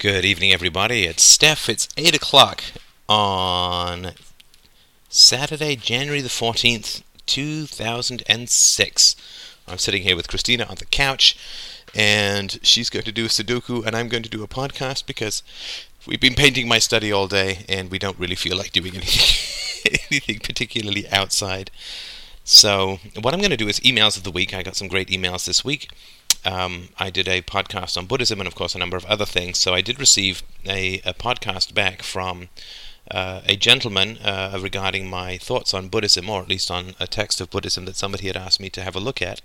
Good evening, everybody. It's Steph. It's 8 o'clock on Saturday, January the 14th, 2006. I'm sitting here with Christina on the couch, and she's going to do a Sudoku, and I'm going to do a podcast because we've been painting my study all day, and we don't really feel like doing anything, anything particularly outside. So, what I'm going to do is emails of the week. I got some great emails this week um, I did a podcast on Buddhism and, of course, a number of other things. So I did receive a, a podcast back from uh, a gentleman uh, regarding my thoughts on Buddhism, or at least on a text of Buddhism that somebody had asked me to have a look at.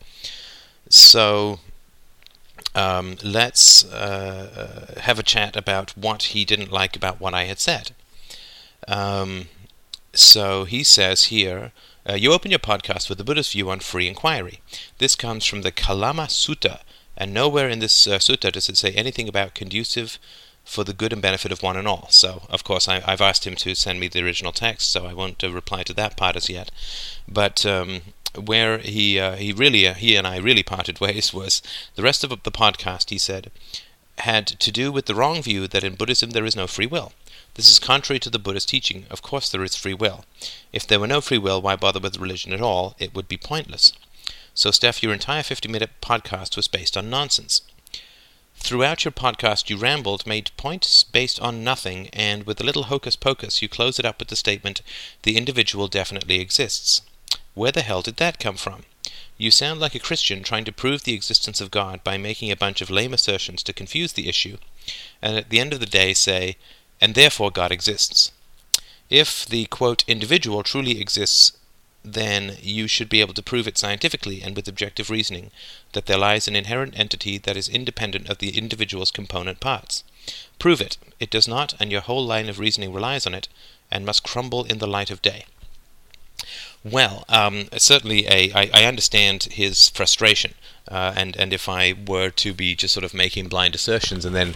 So um, let's uh, have a chat about what he didn't like about what I had said. Um, so he says here. Uh, you open your podcast with the Buddhist view on free inquiry. This comes from the Kalama Sutta, and nowhere in this uh, sutta does it say anything about conducive for the good and benefit of one and all. So, of course, I, have asked him to send me the original text, so I won't uh, reply to that part as yet. But um, where he uh, he really uh, he and I really parted ways was the rest of the podcast. He said had to do with the wrong view that in Buddhism there is no free will. This is contrary to the Buddhist teaching. Of course, there is free will. If there were no free will, why bother with religion at all? It would be pointless. So, Steph, your entire 50 minute podcast was based on nonsense. Throughout your podcast, you rambled, made points based on nothing, and with a little hocus pocus, you close it up with the statement, the individual definitely exists. Where the hell did that come from? You sound like a Christian trying to prove the existence of God by making a bunch of lame assertions to confuse the issue, and at the end of the day say, and therefore God exists. If the quote individual truly exists, then you should be able to prove it scientifically and with objective reasoning that there lies an inherent entity that is independent of the individual's component parts. Prove it. It does not, and your whole line of reasoning relies on it, and must crumble in the light of day. Well, um, certainly, a, I, I understand his frustration, uh, and and if I were to be just sort of making blind assertions and then,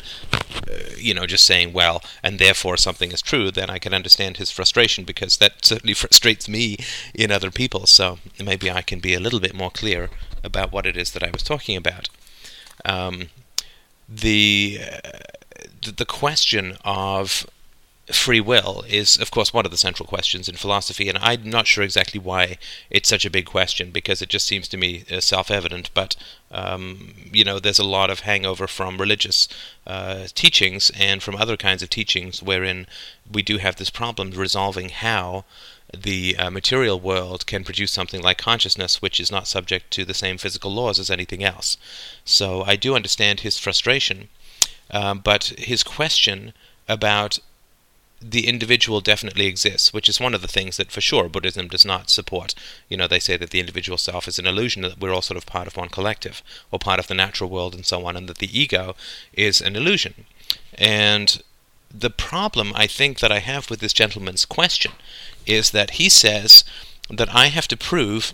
uh, you know, just saying well, and therefore something is true, then I can understand his frustration because that certainly frustrates me in other people. So maybe I can be a little bit more clear about what it is that I was talking about. Um, the uh, the question of free will is, of course, one of the central questions in philosophy, and I'm not sure exactly why it's such a big question because it just seems to me uh, self-evident. But um, you know, there's a lot of hangover from religious uh, teachings and from other kinds of teachings wherein we do have this problem resolving how the uh, material world can produce something like consciousness, which is not subject to the same physical laws as anything else. So I do understand his frustration, um, but his question about the individual definitely exists, which is one of the things that for sure Buddhism does not support. You know, they say that the individual self is an illusion, that we're all sort of part of one collective, or part of the natural world and so on, and that the ego is an illusion. And the problem I think that I have with this gentleman's question is that he says that I have to prove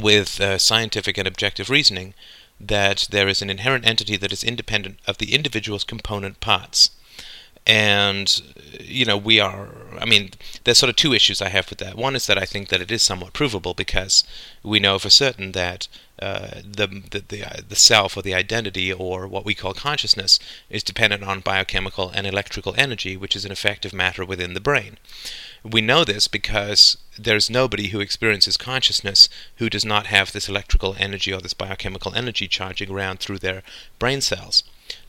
with uh, scientific and objective reasoning that there is an inherent entity that is independent of the individual's component parts and you know we are i mean there's sort of two issues i have with that. One is that i think that it is somewhat provable because we know for certain that uh, the the the, uh, the self or the identity or what we call consciousness is dependent on biochemical and electrical energy which is an effect of matter within the brain. We know this because there's nobody who experiences consciousness who does not have this electrical energy or this biochemical energy charging around through their brain cells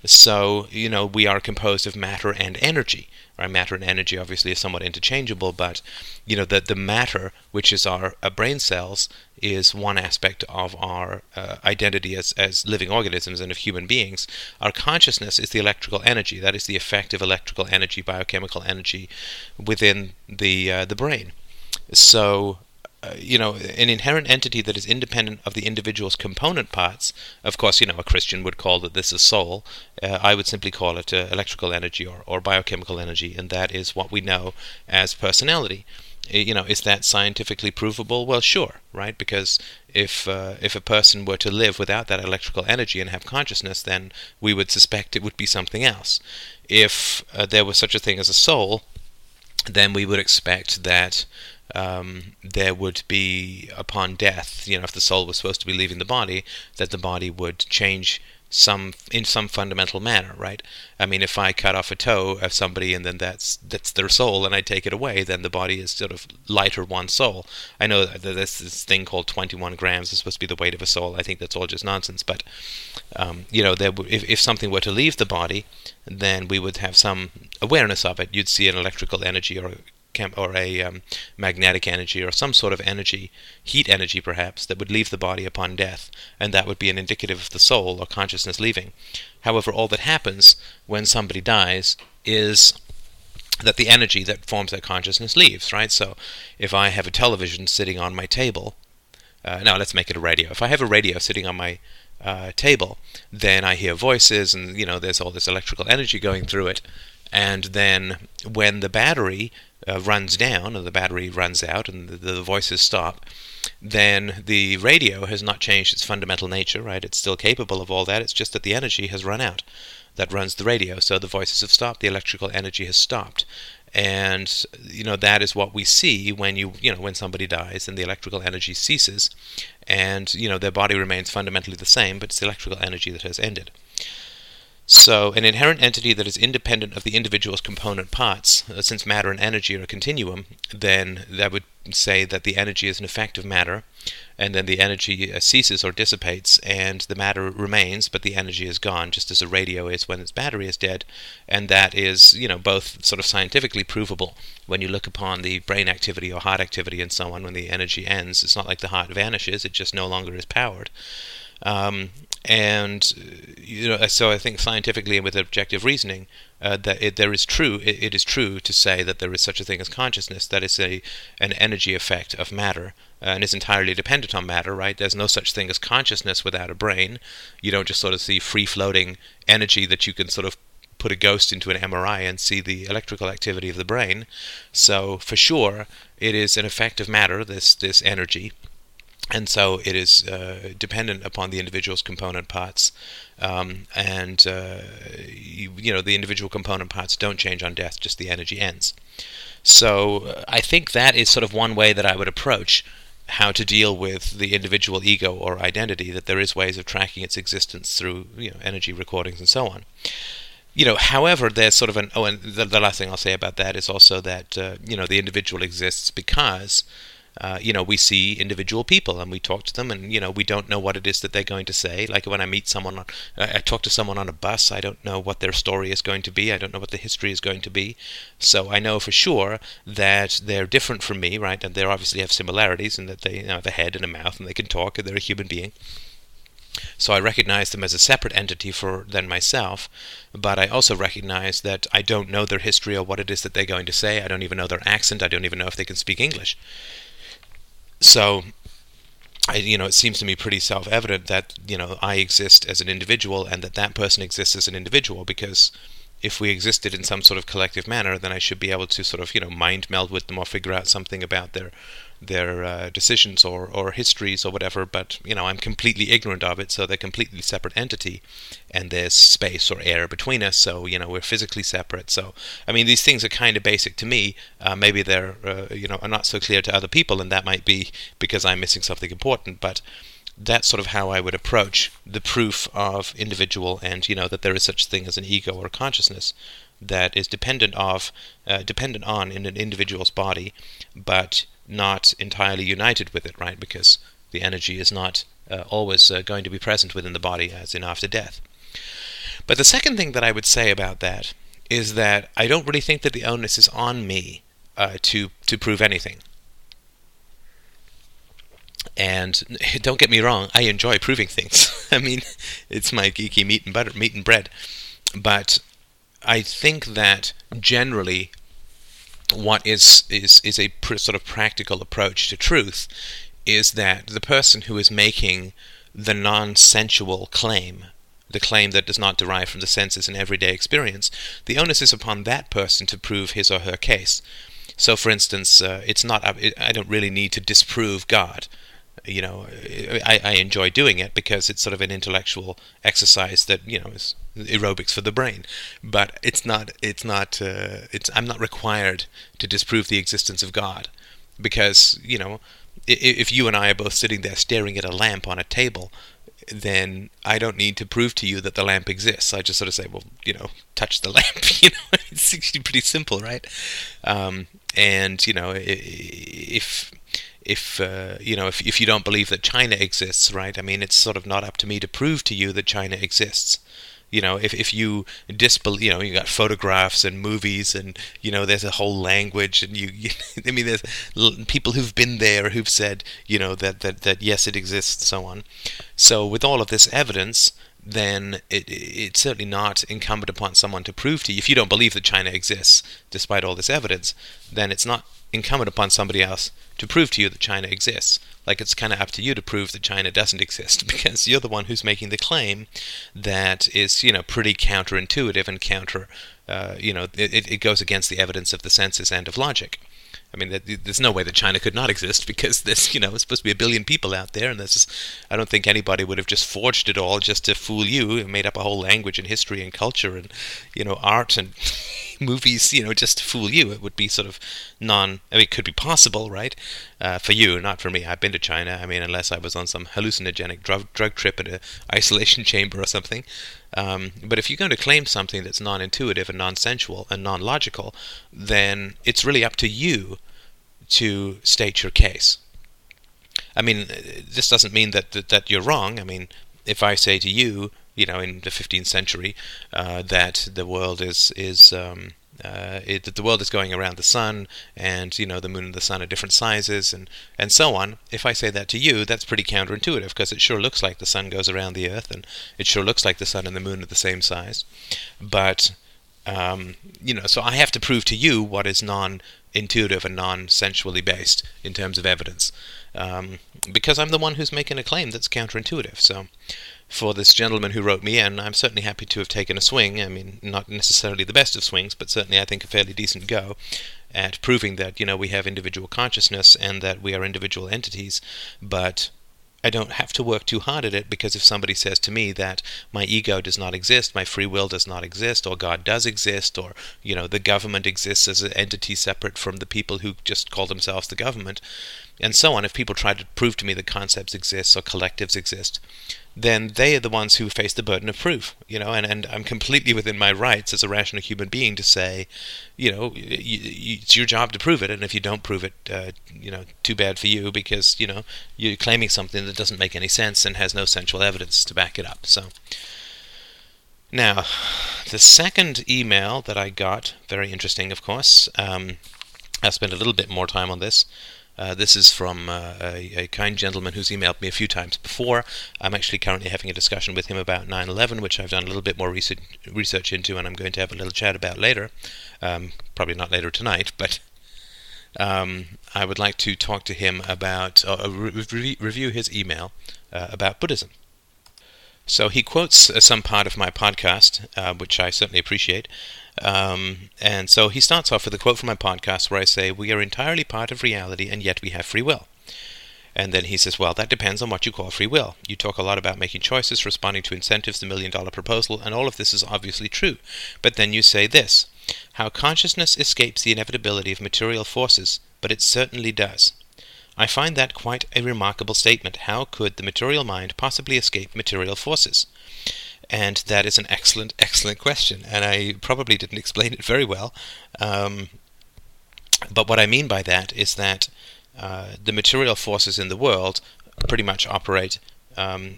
so, you know, we are composed of matter and energy. Right? Matter and energy obviously is somewhat interchangeable, but you know, the the matter, which is our uh, brain cells, is one aspect of our uh, identity as as living organisms and of human beings. Our consciousness is the electrical energy. That is the effect of electrical energy, biochemical energy within the uh, the brain. So you know, an inherent entity that is independent of the individual's component parts. Of course, you know, a Christian would call that this is soul. Uh, I would simply call it uh, electrical energy or, or biochemical energy, and that is what we know as personality. Uh, you know, is that scientifically provable? Well, sure, right? Because if uh, if a person were to live without that electrical energy and have consciousness, then we would suspect it would be something else. If uh, there was such a thing as a soul, then we would expect that um, there would be, upon death, you know, if the soul was supposed to be leaving the body, that the body would change some in some fundamental manner, right? I mean, if I cut off a toe of somebody and then that's that's their soul, and I take it away, then the body is sort of lighter one soul. I know that there's this thing called 21 grams is supposed to be the weight of a soul. I think that's all just nonsense. But um, you know, there, if if something were to leave the body, then we would have some awareness of it. You'd see an electrical energy or or a um, magnetic energy or some sort of energy, heat energy perhaps, that would leave the body upon death, and that would be an indicative of the soul or consciousness leaving. However, all that happens when somebody dies is that the energy that forms their consciousness leaves, right? So if I have a television sitting on my table, uh, now let's make it a radio. If I have a radio sitting on my uh, table, then I hear voices, and you know, there's all this electrical energy going through it. And then when the battery uh, runs down, or the battery runs out, and the, the voices stop, then the radio has not changed its fundamental nature, right? It's still capable of all that. It's just that the energy has run out that runs the radio. So the voices have stopped. The electrical energy has stopped and you know that is what we see when you you know when somebody dies and the electrical energy ceases and you know their body remains fundamentally the same but it's the electrical energy that has ended so, an inherent entity that is independent of the individual's component parts, uh, since matter and energy are a continuum, then that would say that the energy is an effect of matter, and then the energy uh, ceases or dissipates, and the matter remains, but the energy is gone, just as a radio is when its battery is dead, and that is, you know, both sort of scientifically provable when you look upon the brain activity or heart activity and so on. When the energy ends, it's not like the heart vanishes; it just no longer is powered. Um, and you know, so I think scientifically and with objective reasoning, uh, that it, there is true. It, it is true to say that there is such a thing as consciousness. That is a an energy effect of matter, uh, and is entirely dependent on matter. Right? There's no such thing as consciousness without a brain. You don't just sort of see free floating energy that you can sort of put a ghost into an MRI and see the electrical activity of the brain. So for sure, it is an effect of matter. This this energy and so it is uh, dependent upon the individual's component parts, um, and uh, you, you, know the individual component parts don't change on death; just the energy ends. So uh, I think that is sort of one way that I would approach how to deal with the individual ego or identity. That there is ways of tracking its existence through you know energy recordings and so on. You know, however, there's sort of an oh, and the, the last thing I'll say about that is also that uh, you know the individual exists because uh, you know, we see individual people and we talk to them, and you know, we don't know what it is that they're going to say. Like when I meet someone, on, I talk to someone on a bus, I don't know what their story is going to be. I don't know what the history is going to be. So I know for sure that they're different from me, right? And they obviously have similarities in that they you know, have a head and a mouth and they can talk and they're a human being. So I recognize them as a separate entity for than myself, but I also recognize that I don't know their history or what it is that they're going to say. I don't even know their accent. I don't even know if they can speak English. So, I, you know, it seems to me pretty self-evident that you know I exist as an individual and that that person exists as an individual because if we existed in some sort of collective manner, then I should be able to sort of you know mind meld with them or figure out something about their their uh, decisions or, or histories or whatever, but you know I'm completely ignorant of it, so they're completely separate entity, and there's space or air between us, so you know we're physically separate. So I mean these things are kind of basic to me. Uh, maybe they're uh, you know are not so clear to other people, and that might be because I'm missing something important, but that's sort of how I would approach the proof of individual and you know that there is such thing as an ego or consciousness that is dependent of uh, dependent on in an individual's body, but not entirely united with it, right? Because the energy is not uh, always uh, going to be present within the body as in after death. But the second thing that I would say about that is that I don't really think that the onus is on me uh, to to prove anything. And don't get me wrong, I enjoy proving things. I mean, it's my geeky meat and butter, meat and bread. But I think that generally what is is is a pr- sort of practical approach to truth is that the person who is making the non-sensual claim the claim that does not derive from the senses and everyday experience the onus is upon that person to prove his or her case. So for instance uh, it's not i don't really need to disprove god you know, I, I enjoy doing it because it's sort of an intellectual exercise that you know is aerobics for the brain. But it's not. It's not. Uh, it's. I'm not required to disprove the existence of God, because you know, if you and I are both sitting there staring at a lamp on a table, then I don't need to prove to you that the lamp exists. I just sort of say, well, you know, touch the lamp. you know, it's pretty simple, right? Um, and you know, if if uh, you know if if you don't believe that China exists, right? I mean, it's sort of not up to me to prove to you that China exists. You know if, if you disbelieve you know you got photographs and movies and you know there's a whole language and you, you i mean there's people who've been there who've said you know that that that yes it exists so on. So with all of this evidence then it, it's certainly not incumbent upon someone to prove to you. If you don't believe that china exists despite all this evidence then it's not incumbent upon somebody else to prove to you that china exists like it's kind of up to you to prove that China doesn't exist because you're the one who's making the claim that is, you know, pretty counterintuitive and counter, uh, you know, it, it goes against the evidence of the senses and of logic. I mean, there's no way that China could not exist because there's, you know, it's supposed to be a billion people out there, and there's, I don't think anybody would have just forged it all just to fool you and made up a whole language and history and culture and, you know, art and movies, you know, just to fool you. It would be sort of non. I mean, it could be possible, right? Uh, for you, not for me. I've been to China. I mean, unless I was on some hallucinogenic drug drug trip in an isolation chamber or something. Um, but if you're going to claim something that's non-intuitive and non-sensual and non-logical, then it's really up to you to state your case. I mean, this doesn't mean that, that, that you're wrong. I mean, if I say to you, you know, in the 15th century, uh, that the world is is um, uh, it, that the world is going around the sun, and you know the moon and the sun are different sizes, and and so on. If I say that to you, that's pretty counterintuitive because it sure looks like the sun goes around the Earth, and it sure looks like the sun and the moon are the same size, but um, you know, so I have to prove to you what is non-intuitive and non-sensually based in terms of evidence, um, because I'm the one who's making a claim that's counterintuitive. So, for this gentleman who wrote me in, I'm certainly happy to have taken a swing. I mean, not necessarily the best of swings, but certainly I think a fairly decent go at proving that you know we have individual consciousness and that we are individual entities, but I don't have to work too hard at it because if somebody says to me that my ego does not exist, my free will does not exist, or God does exist, or you know the government exists as an entity separate from the people who just call themselves the government, and so on, if people try to prove to me that concepts exist or collectives exist, then they are the ones who face the burden of proof, you know, and, and I'm completely within my rights as a rational human being to say, you know, it's your job to prove it, and if you don't prove it, uh, you know, too bad for you because, you know, you're claiming something that doesn't make any sense and has no sensual evidence to back it up. So, now, the second email that I got, very interesting, of course, um, I spent a little bit more time on this. Uh, this is from uh, a, a, kind gentleman who's emailed me a few times before. I'm actually currently having a discussion with him about 9 11, which I've done a little bit more research, research into, and I'm going to have a little chat about later. Um, probably not later tonight, but um, I would like to talk to him about, uh, re- review his email uh, about Buddhism. So he quotes uh, some part of my podcast, which I certainly appreciate. Um, and so he starts off with a quote from my podcast where I say, We are entirely part of reality and yet we have free will. And then he says, Well, that depends on what you call free will. You talk a lot about making choices, responding to incentives, the million dollar proposal, and all of this is obviously true. But then you say this how consciousness escapes the inevitability of material forces, but it certainly does. I find that quite a remarkable statement. How could the material mind possibly escape material forces? And that is an excellent, excellent question. And I probably didn't explain it very well. Um, but what I mean by that is that uh, the material forces in the world pretty much operate um,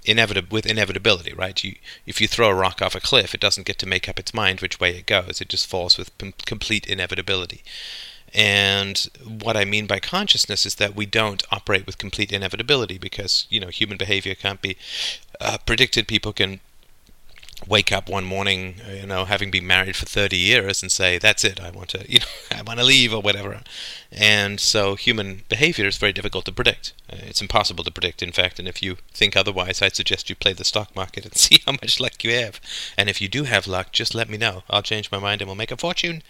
with inevitability, right? You, if you throw a rock off a cliff, it doesn't get to make up its mind which way it goes. It just falls with p- complete inevitability. And what I mean by consciousness is that we don't operate with complete inevitability because you know human behavior can't be uh, predicted. People can wake up one morning, you know, having been married for 30 years and say, that's it, I want to, you know, I want to leave or whatever. And so human behavior is very difficult to predict. Uh, it's impossible to predict, in fact, and if you think otherwise, I'd suggest you play the stock market and see how much luck you have. And if you do have luck, just let me know. I'll change my mind and we'll make a fortune.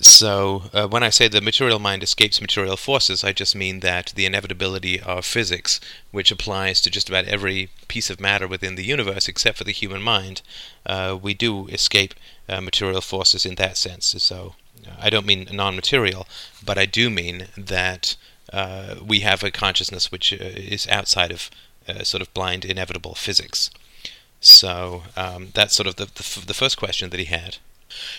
So, uh, when I say the material mind escapes material forces, I just mean that the inevitability of physics, which applies to just about every piece of matter within the universe except for the human mind, uh, we do escape uh, material forces in that sense. So, uh, I don't mean non material, but I do mean that uh, we have a consciousness which uh, is outside of sort of blind, inevitable physics. So um, that's sort of the, the, the first question that he had.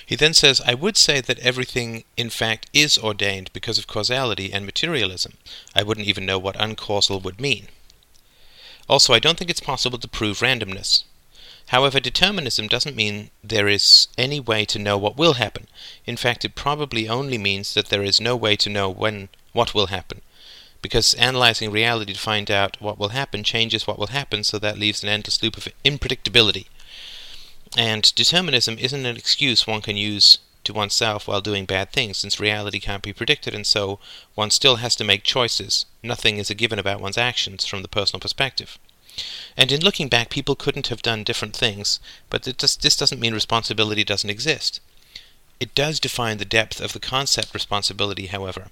He then says, I would say that everything, in fact, is ordained because of causality and materialism. I wouldn't even know what uncausal would mean. Also, I don't think it's possible to prove randomness. However, determinism doesn't mean there is any way to know what will happen. In fact, it probably only means that there is no way to know when what will happen. Because analyzing reality to find out what will happen changes what will happen, so that leaves an endless loop of unpredictability. And determinism isn't an excuse one can use to oneself while doing bad things, since reality can't be predicted, and so one still has to make choices. Nothing is a given about one's actions from the personal perspective. And in looking back, people couldn't have done different things, but just, this doesn't mean responsibility doesn't exist. It does define the depth of the concept responsibility, however.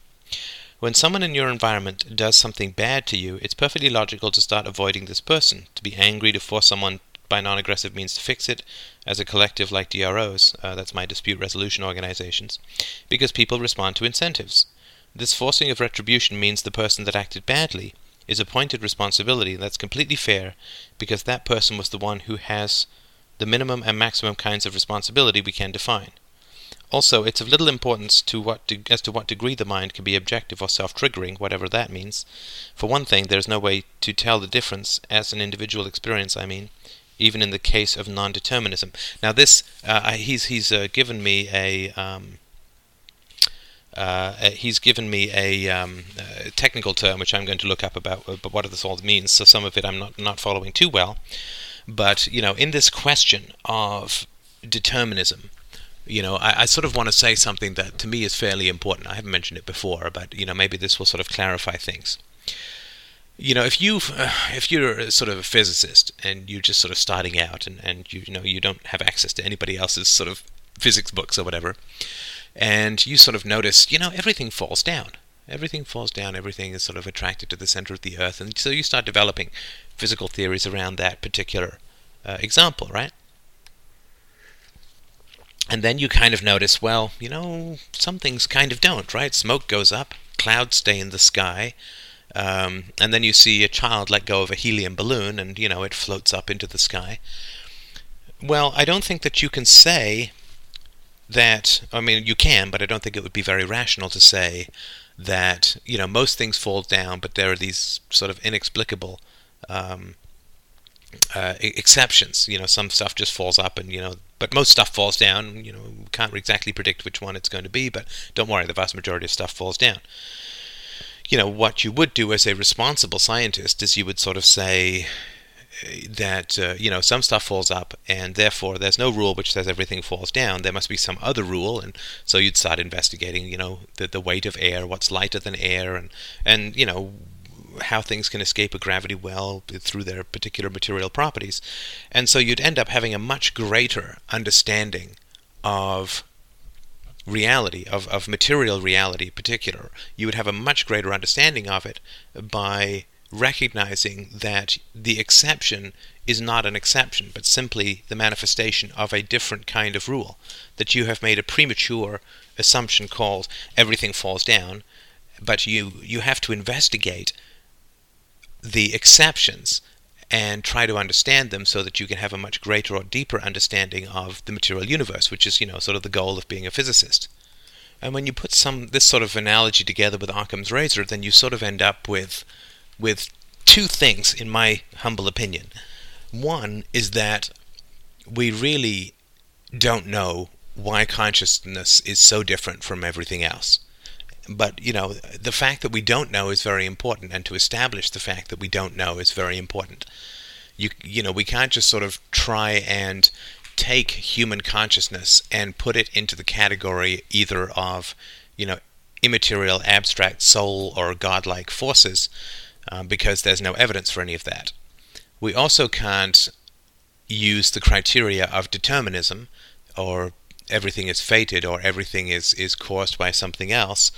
When someone in your environment does something bad to you, it's perfectly logical to start avoiding this person, to be angry, to force someone by non aggressive means to fix it, as a collective like DROs, uh, that's my dispute resolution organizations, because people respond to incentives. This forcing of retribution means the person that acted badly is appointed responsibility. and That's completely fair because that person was the one who has the minimum and maximum kinds of responsibility we can define. Also, it's of little importance to what de- as to what degree the mind can be objective or self-triggering, whatever that means. For one thing, there's no way to tell the difference as an individual experience. I mean, even in the case of non-determinism. Now, this uh, he's he's uh, given me a um, uh, he's given me a, um, a, technical term which I'm going to look up about, uh, but what this all means. So some of it I'm not not following too well. But you know, in this question of determinism, you know, I, I, sort of want to say something that to me is fairly important. I haven't mentioned it before, but you know, maybe this will sort of clarify things. You know, if you uh, if you're sort of a physicist and you're just sort of starting out and and you, you know you don't have access to anybody else's sort of physics books or whatever, and you sort of notice, you know, everything falls down. Everything falls down, everything is sort of attracted to the center of the earth, and so you start developing physical theories around that particular uh, example, right? And then you kind of notice, well, you know, some things kind of don't, right? Smoke goes up, clouds stay in the sky, um, and then you see a child let go of a helium balloon, and, you know, it floats up into the sky. Well, I don't think that you can say that I mean you can, but I don't think it would be very rational to say that you know most things fall down, but there are these sort of inexplicable um, uh, exceptions. You know, some stuff just falls up, and you know, but most stuff falls down. You know, we can't exactly predict which one it's going to be, but don't worry, the vast majority of stuff falls down. You know, what you would do as a responsible scientist is you would sort of say, that uh, you know some stuff falls up and therefore there's no rule which says everything falls down. There must be some other rule. And so you'd start investigating you know the, the weight of air what's lighter than air and and you know how things can escape a gravity well through their particular material properties. And so you'd end up having a much greater understanding of reality of, of material reality in particular you would have a much greater understanding of it by recognizing that the exception is not an exception, but simply the manifestation of a different kind of rule. That you have made a premature assumption called everything falls down, but you, you have to investigate the exceptions and try to understand them so that you can have a much greater or deeper understanding of the material universe, which is, you know, sort of the goal of being a physicist. And when you put some this sort of analogy together with Occam's razor, then you sort of end up with with two things, in my humble opinion. One is that we really don't know why consciousness is so different from everything else. But, you know, the fact that we don't know is very important, and to establish the fact that we don't know is very important. You, you know, we can't just sort of try and take human consciousness and put it into the category either of, you know, immaterial, abstract soul or godlike forces, um, because there's no evidence for any of that. We also can't use the criteria of determinism or everything is fated or everything is, is caused by something else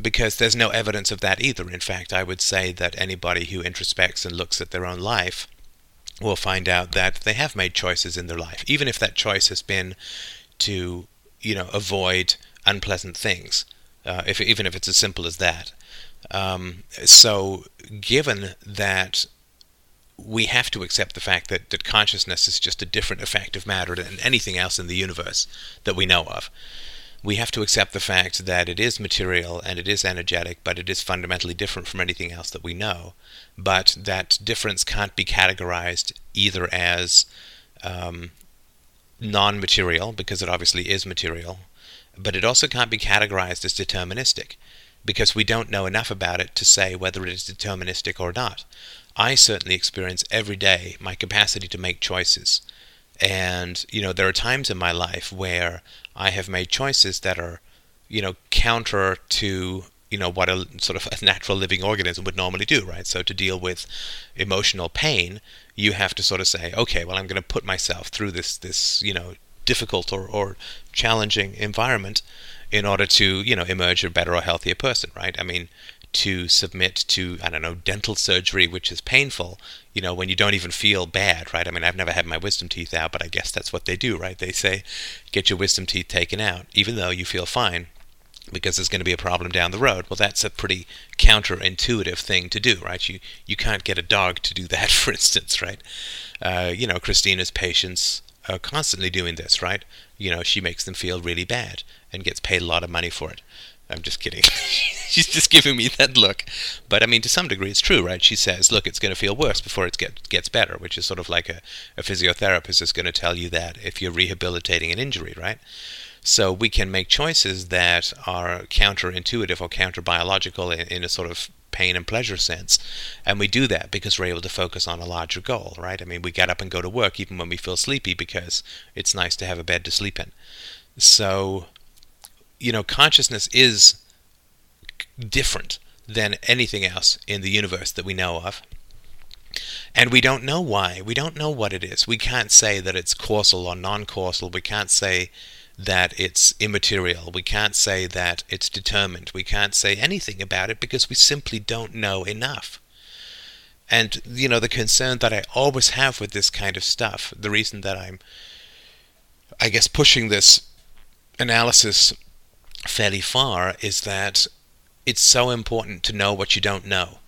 because there's no evidence of that either. In fact, I would say that anybody who introspects and looks at their own life will find out that they have made choices in their life, even if that choice has been to, you know, avoid unpleasant things, uh, if, even if it's as simple as that. Um, so, given that we have to accept the fact that, that consciousness is just a different effect of matter than anything else in the universe that we know of. We have to accept the fact that it is material and it is energetic, but it is fundamentally different from anything else that we know. But that difference can't be categorized either as um, non material, because it obviously is material, but it also can't be categorized as deterministic, because we don't know enough about it to say whether it is deterministic or not. I certainly experience every day my capacity to make choices. And, you know, there are times in my life where I have made choices that are, you know, counter to, you know, what a sort of a natural living organism would normally do, right? So to deal with emotional pain, you have to sort of say, okay, well, I'm going to put myself through this, this, you know, difficult or, or challenging environment in order to, you know, emerge a better or healthier person, right? I mean, to submit to I don't know dental surgery, which is painful. You know, when you don't even feel bad, right? I mean, I've never had my wisdom teeth out, but I guess that's what they do, right? They say, get your wisdom teeth taken out, even though you feel fine, because there's going to be a problem down the road. Well, that's a pretty counterintuitive thing to do, right? You you can't get a dog to do that, for instance, right? Uh, you know, Christina's patients are constantly doing this, right? You know, she makes them feel really bad and gets paid a lot of money for it. I'm just kidding. She's just giving me that look. But I mean, to some degree, it's true, right? She says, look, it's going to feel worse before it get, gets better, which is sort of like a, a physiotherapist is going to tell you that if you're rehabilitating an injury, right? So we can make choices that are counterintuitive or counter-biological in, in a sort of pain and pleasure sense. And we do that because we're able to focus on a larger goal, right? I mean, we get up and go to work even when we feel sleepy because it's nice to have a bed to sleep in. So you know, consciousness is different than anything else in the universe that we know of. And we don't know why. We don't know what it is. We can't say that it's causal or non causal. We can't say that it's immaterial. We can't say that it's determined. We can't say anything about it because we simply don't know enough. And, you know, the concern that I always have with this kind of stuff, the reason that I'm, I guess, pushing this analysis fairly far is that it's so important to know what you don't know.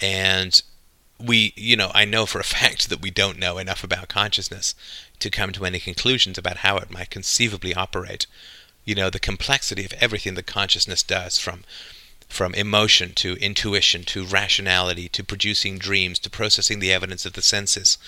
And we, you know, I know for a fact that we don't know enough about consciousness to come to any conclusions about how it might conceivably operate. You know, the complexity of everything that consciousness does from from emotion to intuition to rationality to producing dreams to processing the evidence of the senses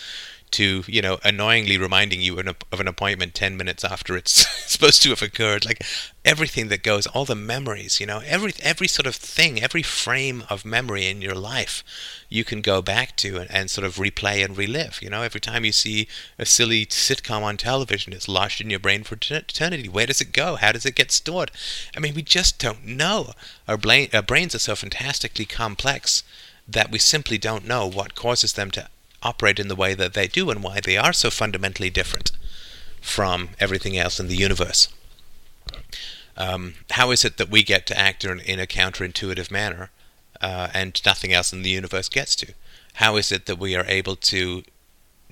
to you know annoyingly reminding you of an appointment 10 minutes after it's supposed to have occurred. Like everything that goes all the memories you know every every sort of thing every frame of memory in your life you can go back to and, and sort of replay and relive you know? Every time you see a silly sitcom on television it's lodged in your brain for eternity. Where does it go? How does it get stored? I mean we just don't know. Our, brain, our brains are so fantastically complex that we simply don't know what causes them to operate in the way that they do and why they are so fundamentally different from everything else in the universe. Um, how is it that we get to act in, in a counterintuitive manner uh, and nothing else in the universe gets to? How is it that we are able to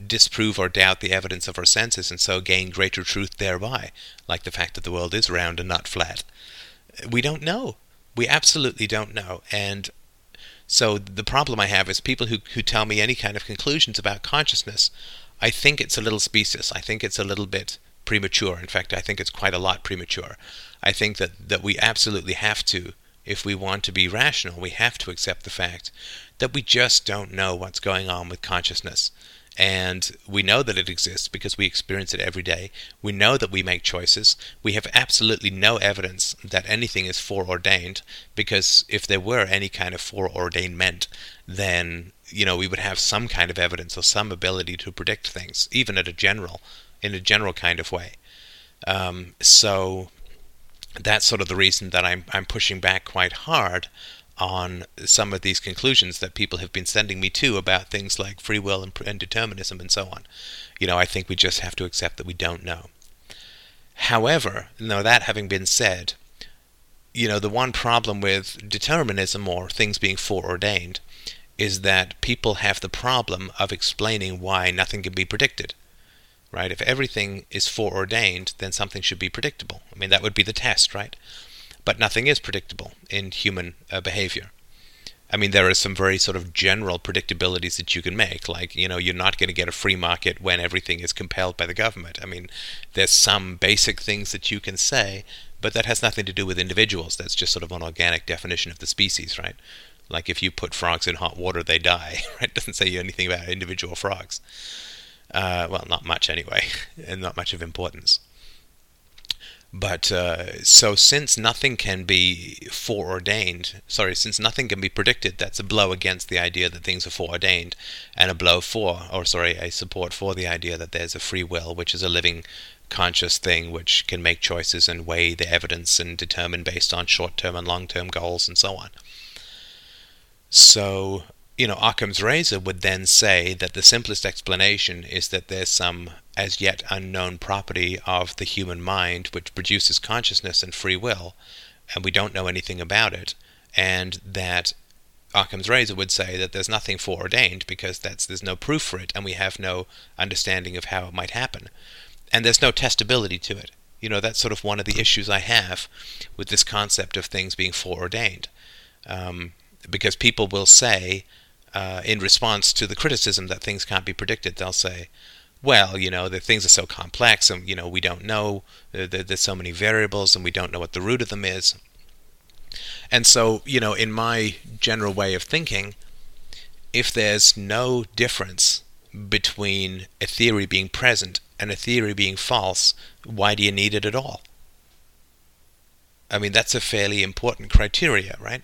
disprove or doubt the evidence of our senses and so gain greater truth thereby, like the fact that the world is round and not flat? We don't know. We absolutely don't know. And so the problem I have is people who, who tell me any kind of conclusions about consciousness. I think it's a little specious. I think it's a little bit premature. In fact, I think it's quite a lot premature. I think that, that we absolutely have to, if we want to be rational, we have to accept the fact that we just don't know what's going on with consciousness. And we know that it exists because we experience it every day. We know that we make choices. We have absolutely no evidence that anything is foreordained because if there were any kind of foreordainment, then you know we would have some kind of evidence or some ability to predict things, even at a general, in a general kind of way. Um, so that's sort of the reason that I'm I'm pushing back quite hard on some of these conclusions that people have been sending me to about things like free will and, and, determinism and so on. You know, I think we just have to accept that we don't know. However, now that having been said, you know, the one problem with determinism or things being foreordained is that people have the problem of explaining why nothing can be predicted. Right? If everything is foreordained, then something should be predictable. I mean, that would be the test, right? But nothing is predictable in human uh, behavior. I mean, there are some very sort of general predictabilities that you can make, like you know, you're not going to get a free market when everything is compelled by the government. I mean, there's some basic things that you can say, but that has nothing to do with individuals. That's just sort of an organic definition of the species, right? Like if you put frogs in hot water, they die. Right? It doesn't say anything about individual frogs. Uh, well, not much anyway, and not much of importance. But uh, so since nothing can be foreordained, sorry, since nothing can be predicted, that's a blow against the idea that things are foreordained, and a blow for, or sorry, a support for the idea that there's a free will, which is a living conscious thing which can make choices and weigh the evidence and determine based on short term and long term goals and so on. So, you know, Occam's razor would then say that the simplest explanation is that there's some as yet unknown property of the human mind which produces consciousness and free will, and we don't know anything about it, and that Occam's razor would say that there's nothing foreordained because that's there's no proof for it, and we have no understanding of how it might happen, and there's no testability to it. You know, that's sort of one of the issues I have with this concept of things being foreordained. Um, because people will say, uh, in response to the criticism that things can't be predicted, they'll say, well, you know, the things are so complex and, you know, we don't know, uh, there's so many variables and we don't know what the root of them is. And so, you know, in my general way of thinking, if there's no difference between a theory being present and a theory being false, why do you need it at all? I mean, that's a fairly important criteria, right?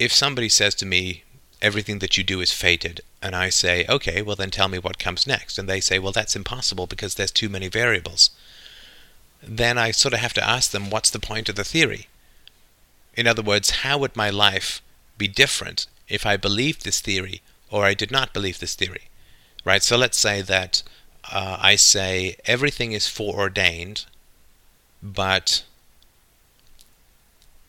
if somebody says to me, everything that you do is fated, and I say, okay, well then tell me what comes next, and they say, well that's impossible because there's too many variables, then I sort of have to ask them, what's the point of the theory? In other words, how would my life be different if I believed this theory or I did not believe this theory? Right? So let's say that uh, I say everything is foreordained, but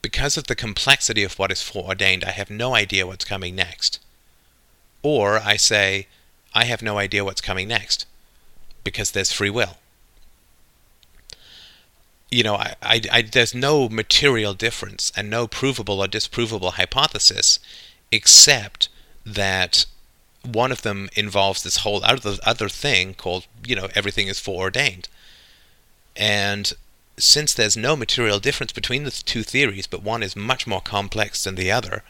because of the complexity of what is foreordained, I have no idea what's coming next. Or I say, I have no idea what's coming next because there's free will. You know, I, I, I, there's no material difference and no provable or disprovable hypothesis except that one of them involves this whole other, other thing called, you know, everything is foreordained. And since there's no material difference between the two theories, but one is much more complex than the other,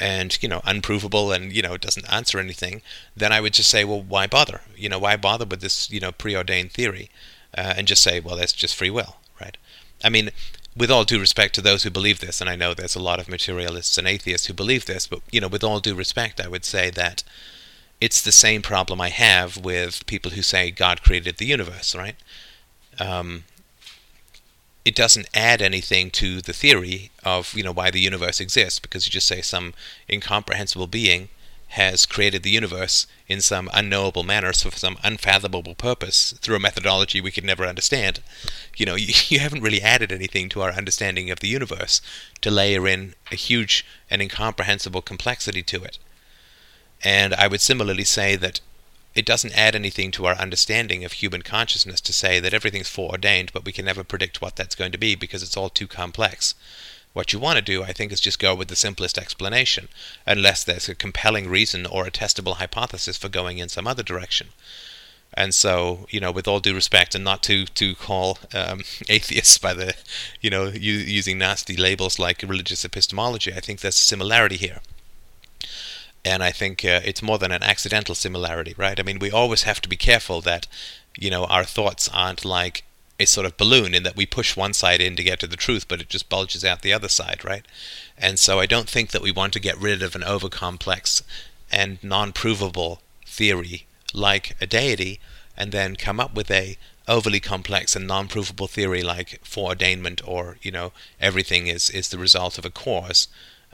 and you know unprovable and you know it doesn't answer anything, then I would just say, well, why bother? You know, why bother with this you know preordained theory, uh, and just say, well, that's just free will, right? I mean, with all due respect to those who believe this, and I know there's a lot of materialists and atheists who believe this, but you know, with all due respect, I would say that it's the same problem I have with people who say God created the universe, right? Um, it doesn't add anything to the theory of you know why the universe exists because you just say some incomprehensible being has created the universe in some unknowable manner so for some unfathomable purpose through a methodology we could never understand. You know you, you haven't really added anything to our understanding of the universe to layer in a huge and incomprehensible complexity to it. And i would similarly say that it doesn't add anything to our understanding of human consciousness to say that everything's foreordained, but we can never predict what that's going to be because it's all too complex. What you want to do, I think, is just go with the simplest explanation, unless there's a compelling reason or a testable hypothesis for going in some other direction. And so, you know, with all due respect, and not to to call um, atheists by the, you know, using nasty labels like religious epistemology, I think there's a similarity here and I think uh, it's more than an accidental similarity, right? I mean, we always have to be careful that you know our thoughts aren't like a sort of balloon in that we push one side in to get to the truth, but it just bulges out the other side, right? And so I don't think that we want to get rid of an overcomplex and non-provable theory like a deity, and then come up with a overly complex and non-provable theory like foreordainment or you know everything is is the result of a cause,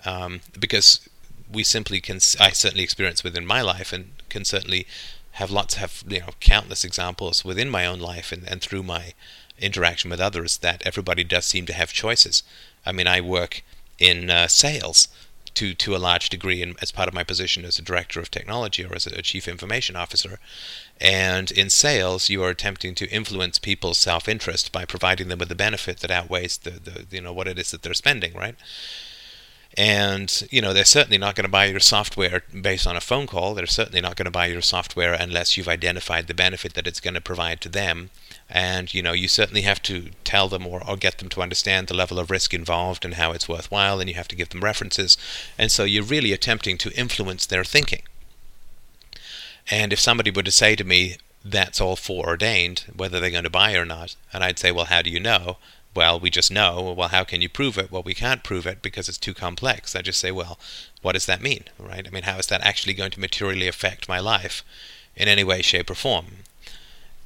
um, because we simply can I certainly experience within my life and can certainly have lots have you know countless examples within my own life and, and through my interaction with others that everybody does seem to have choices. I mean, I work in uh, sales to to a large degree in, as part of my position as a director of technology or as a chief information officer. And in sales, you are attempting to influence people's self-interest by providing them with a benefit that outweighs the, the you know what it is that they're spending, right? And, you know, they're certainly not going to buy your software based on a phone call. They're certainly not going to buy your software unless you've identified the benefit that it's going to provide to them. And, you know, you certainly have to tell them or, or get them to understand the level of risk involved and how it's worthwhile, and you have to give them references. And so you're really attempting to influence their thinking. And if somebody were to say to me, that's all foreordained, whether they're going to buy or not, and I'd say, well, how do you know? Well, we just know. Well, how can you prove it? Well, we can't prove it because it's too complex. I just say, well, what does that mean, right? I mean, how is that actually going to materially affect my life in any way, shape, or form?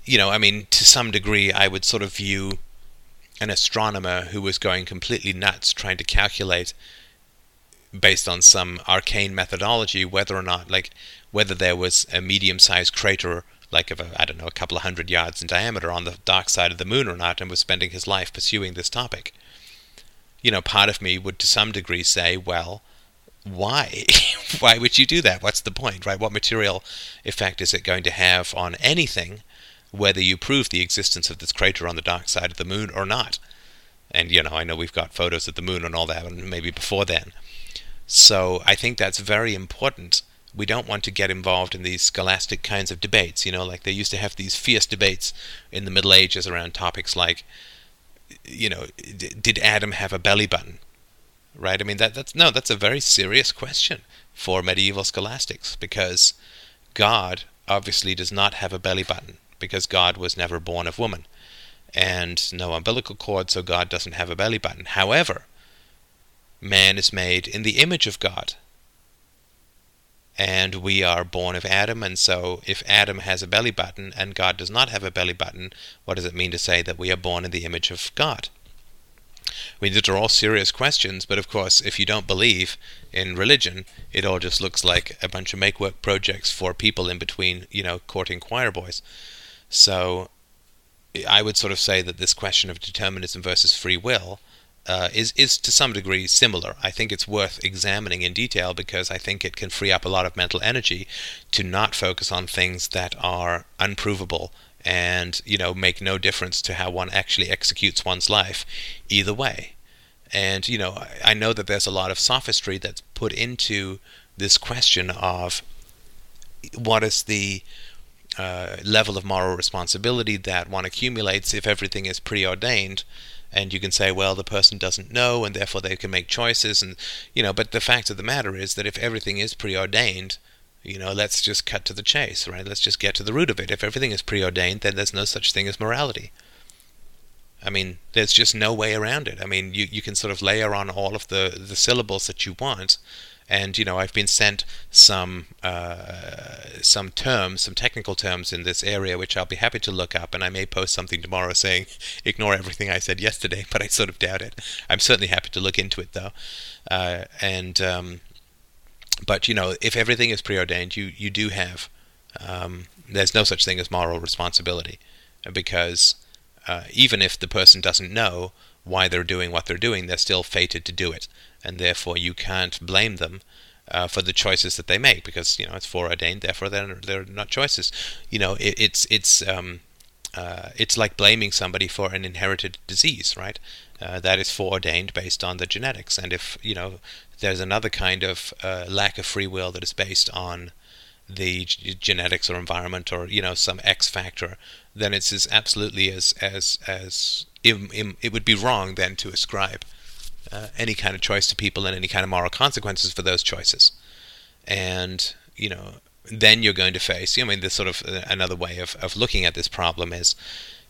You know, I mean, to some degree, I would sort of view an astronomer who was going completely nuts trying to calculate based on some arcane methodology whether or not like whether there was a medium-sized crater like of a, I don't know a couple of hundred yards in diameter on the dark side of the moon or not and was spending his life pursuing this topic. You know part of me would to some degree say well why? Why would you do that? What's the point right? What material effect is it going to have on anything whether you prove the existence of this crater on the dark side of the moon or not? And you know I know we've got photos of the moon and all that and maybe before then. So I think that's very important we don't want to get involved in these scholastic kinds of debates. You know, like they used to have these fierce debates in the Middle Ages around topics like, you know, d- did Adam have a belly button? Right? I mean, that that's no, that's a very serious question for medieval scholastics because God obviously does not have a belly button because God was never born of woman and no umbilical cord, so God doesn't have a belly button. However, man is made in the image of God and we are born of Adam, and so if Adam has a belly button and God does not have a belly button, what does it mean to say that we are born in the image of God? I mean, these are all serious questions, but of course, if you don't believe in religion, it all just looks like a bunch of make work projects for people in between, you know, courting choir boys. So I would sort of say that this question of determinism versus free will uh, is is to some degree similar. I think it's worth examining in detail because I think it can free up a lot of mental energy to not focus on things that are unprovable and you know make no difference to how one actually executes one's life either way. And you know I know that there's a lot of sophistry that's put into this question of what is the uh, level of moral responsibility that one accumulates if everything is preordained and you can say well the person doesn't know and therefore they can make choices and you know but the fact of the matter is that if everything is preordained you know let's just cut to the chase right? Let's just get to the root of it. If everything is preordained then there's no such thing as morality. I mean, there's just no way around it. I mean, you, you can sort of layer on all of the, the syllables that you want, and you know I've been sent some uh, some terms, some technical terms in this area, which I'll be happy to look up, and I may post something tomorrow saying ignore everything I said yesterday, but I sort of doubt it. I'm certainly happy to look into it though, uh, and um, but you know if everything is preordained, you you do have um, there's no such thing as moral responsibility. Because uh, even if the person doesn't know why they're doing what they're doing, they're still fated to do it and therefore you can't blame them uh, for the choices that they make because you know it's foreordained. Therefore, they're they're not choices. You know, it, it's it's um, uh, it's like blaming somebody for an inherited disease, right? Uh, that is foreordained based on the genetics. And if you know there's another kind of uh, lack of free will that is based on the g- genetics or environment or you know some X factor, then it's as absolutely as as as Im, it would be wrong then to ascribe uh, any kind of choice to people and any kind of moral consequences for those choices. And, you know, then you're going to face, I mean, this sort of uh, another way of, of looking at this problem is,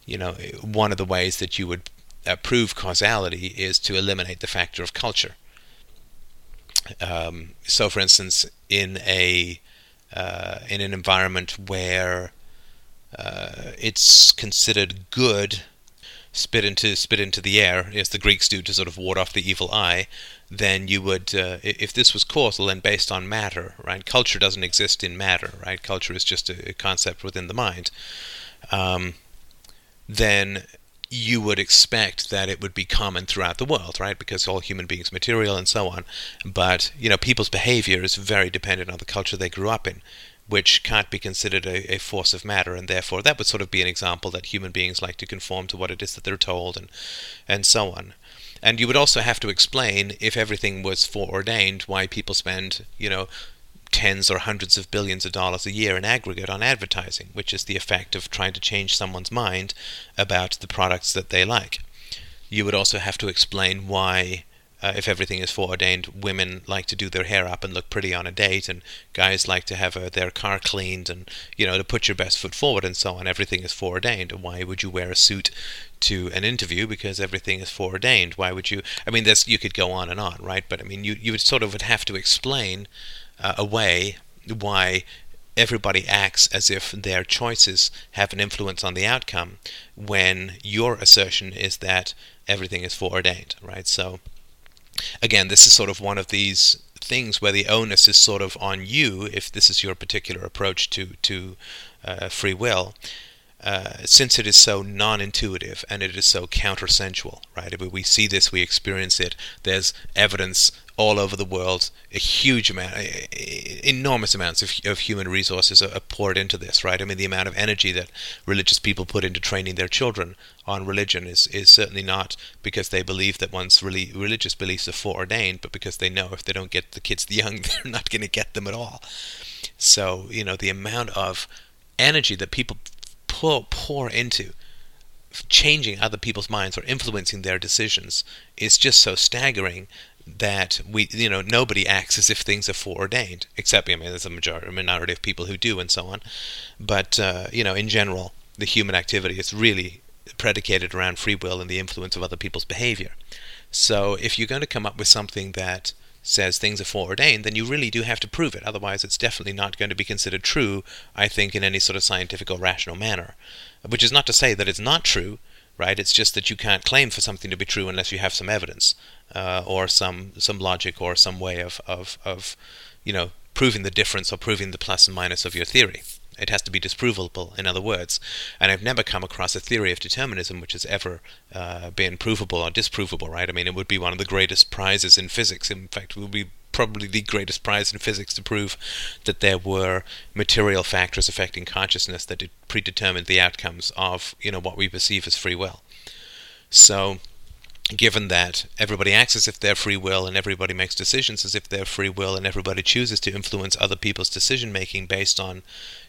you know, one of the ways that you would uh, prove causality is to eliminate the factor of culture. Um, so, for instance, in a uh, in an environment where uh, it's considered good spit into spit into the air, as the Greeks do to sort of ward off the evil eye, then you would, uh, if this was causal and based on matter, right? Culture doesn't exist in matter, right? Culture is just a, a concept within the mind. Um, then you would expect that it would be common throughout the world, right? Because all human beings material and so on. But you know, people's behavior is very dependent on the culture they grew up in which can't be considered a, a, force of matter, and therefore that would sort of be an example that human beings like to conform to what it is that they're told, and and so on. And you would also have to explain, if everything was foreordained, why people spend, you know, tens or hundreds of billions of dollars a year in aggregate on advertising, which is the effect of trying to change someone's mind about the products that they like. You would also have to explain why uh, if everything is foreordained, women like to do their hair up and look pretty on a date, and guys like to have uh, their car cleaned and you know to put your best foot forward and so on. Everything is foreordained. Why would you wear a suit to an interview? Because everything is foreordained. Why would you? I mean, this you could go on and on, right? But I mean, you you would sort of would have to explain uh, away why everybody acts as if their choices have an influence on the outcome when your assertion is that everything is foreordained, right? So again, this is sort of one of these things where the onus is sort of on you if this is your particular approach to to uh, free will. Uh, since it is so non-intuitive and it is so countersensual, right? We see this, we experience it. There's evidence all over the world. A huge amount, enormous amounts of, of human resources are, poured into this, right? I mean, the amount of energy that religious people put into training their children on religion is, is certainly not because they believe that one's really religious beliefs are foreordained, but because they know if they don't get the kids young, they're not going to get them at all. So, you know, the amount of energy that people pour, pour into changing other people's minds or influencing their decisions is just so staggering that we, you know, nobody acts as if things are foreordained, except I mean, there's a majority, minority of people who do, and so on. But uh, you know, in general, the human activity is really predicated around free will and the influence of other people's behavior. So, if you're going to come up with something that says things are foreordained, then you really do have to prove it. Otherwise, it's definitely not going to be considered true, I think, in any sort of scientific or rational manner. Which is not to say that it's not true, right? It's just that you can't claim for something to be true unless you have some evidence uh, or some some logic or some way of, of, of you know proving the difference or proving the plus and minus of your theory. It has to be disprovable, in other words. And I've never come across a theory of determinism which has ever uh, been provable or disprovable, right? I mean, it would be one of the greatest prizes in physics. In fact, it would be probably the greatest prize in physics to prove that there were material factors affecting consciousness that predetermined the outcomes of, you know, what we perceive as free will. So, given that everybody acts as if they're free will and everybody makes decisions as if they're free will and everybody chooses to influence other people's decision making based on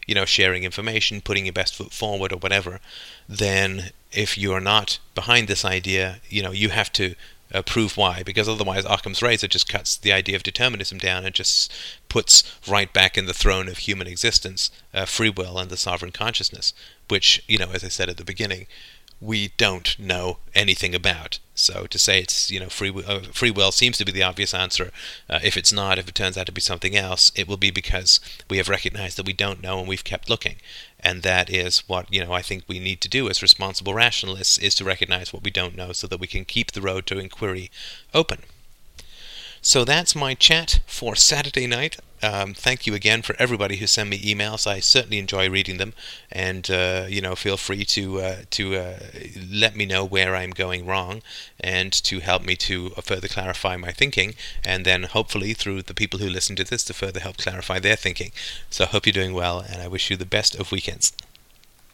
you know sharing information putting your best foot forward or whatever then if you're not behind this idea you know you have to uh, prove why because otherwise Occam's razor just cuts the idea of determinism down and just puts right back in the throne of human existence uh, free will and the sovereign consciousness which you know as I said at the beginning we don't know anything about. So to say it's you know free uh, free will seems to be the obvious answer. Uh, if it's not, if it turns out to be something else, it will be because we have recognized that we don't know and we've kept looking. And that is what you know I think we need to do as responsible rationalists is to recognize what we don't know so that we can keep the road to inquiry open. So that's my chat for Saturday night. Um, thank you again for everybody who sent me emails. I certainly enjoy reading them, and uh, you know, feel free to uh, to uh, let me know where I'm going wrong, and to help me to further clarify my thinking, and then hopefully through the people who listen to this to further help clarify their thinking. So I hope you're doing well, and I wish you the best of weekends.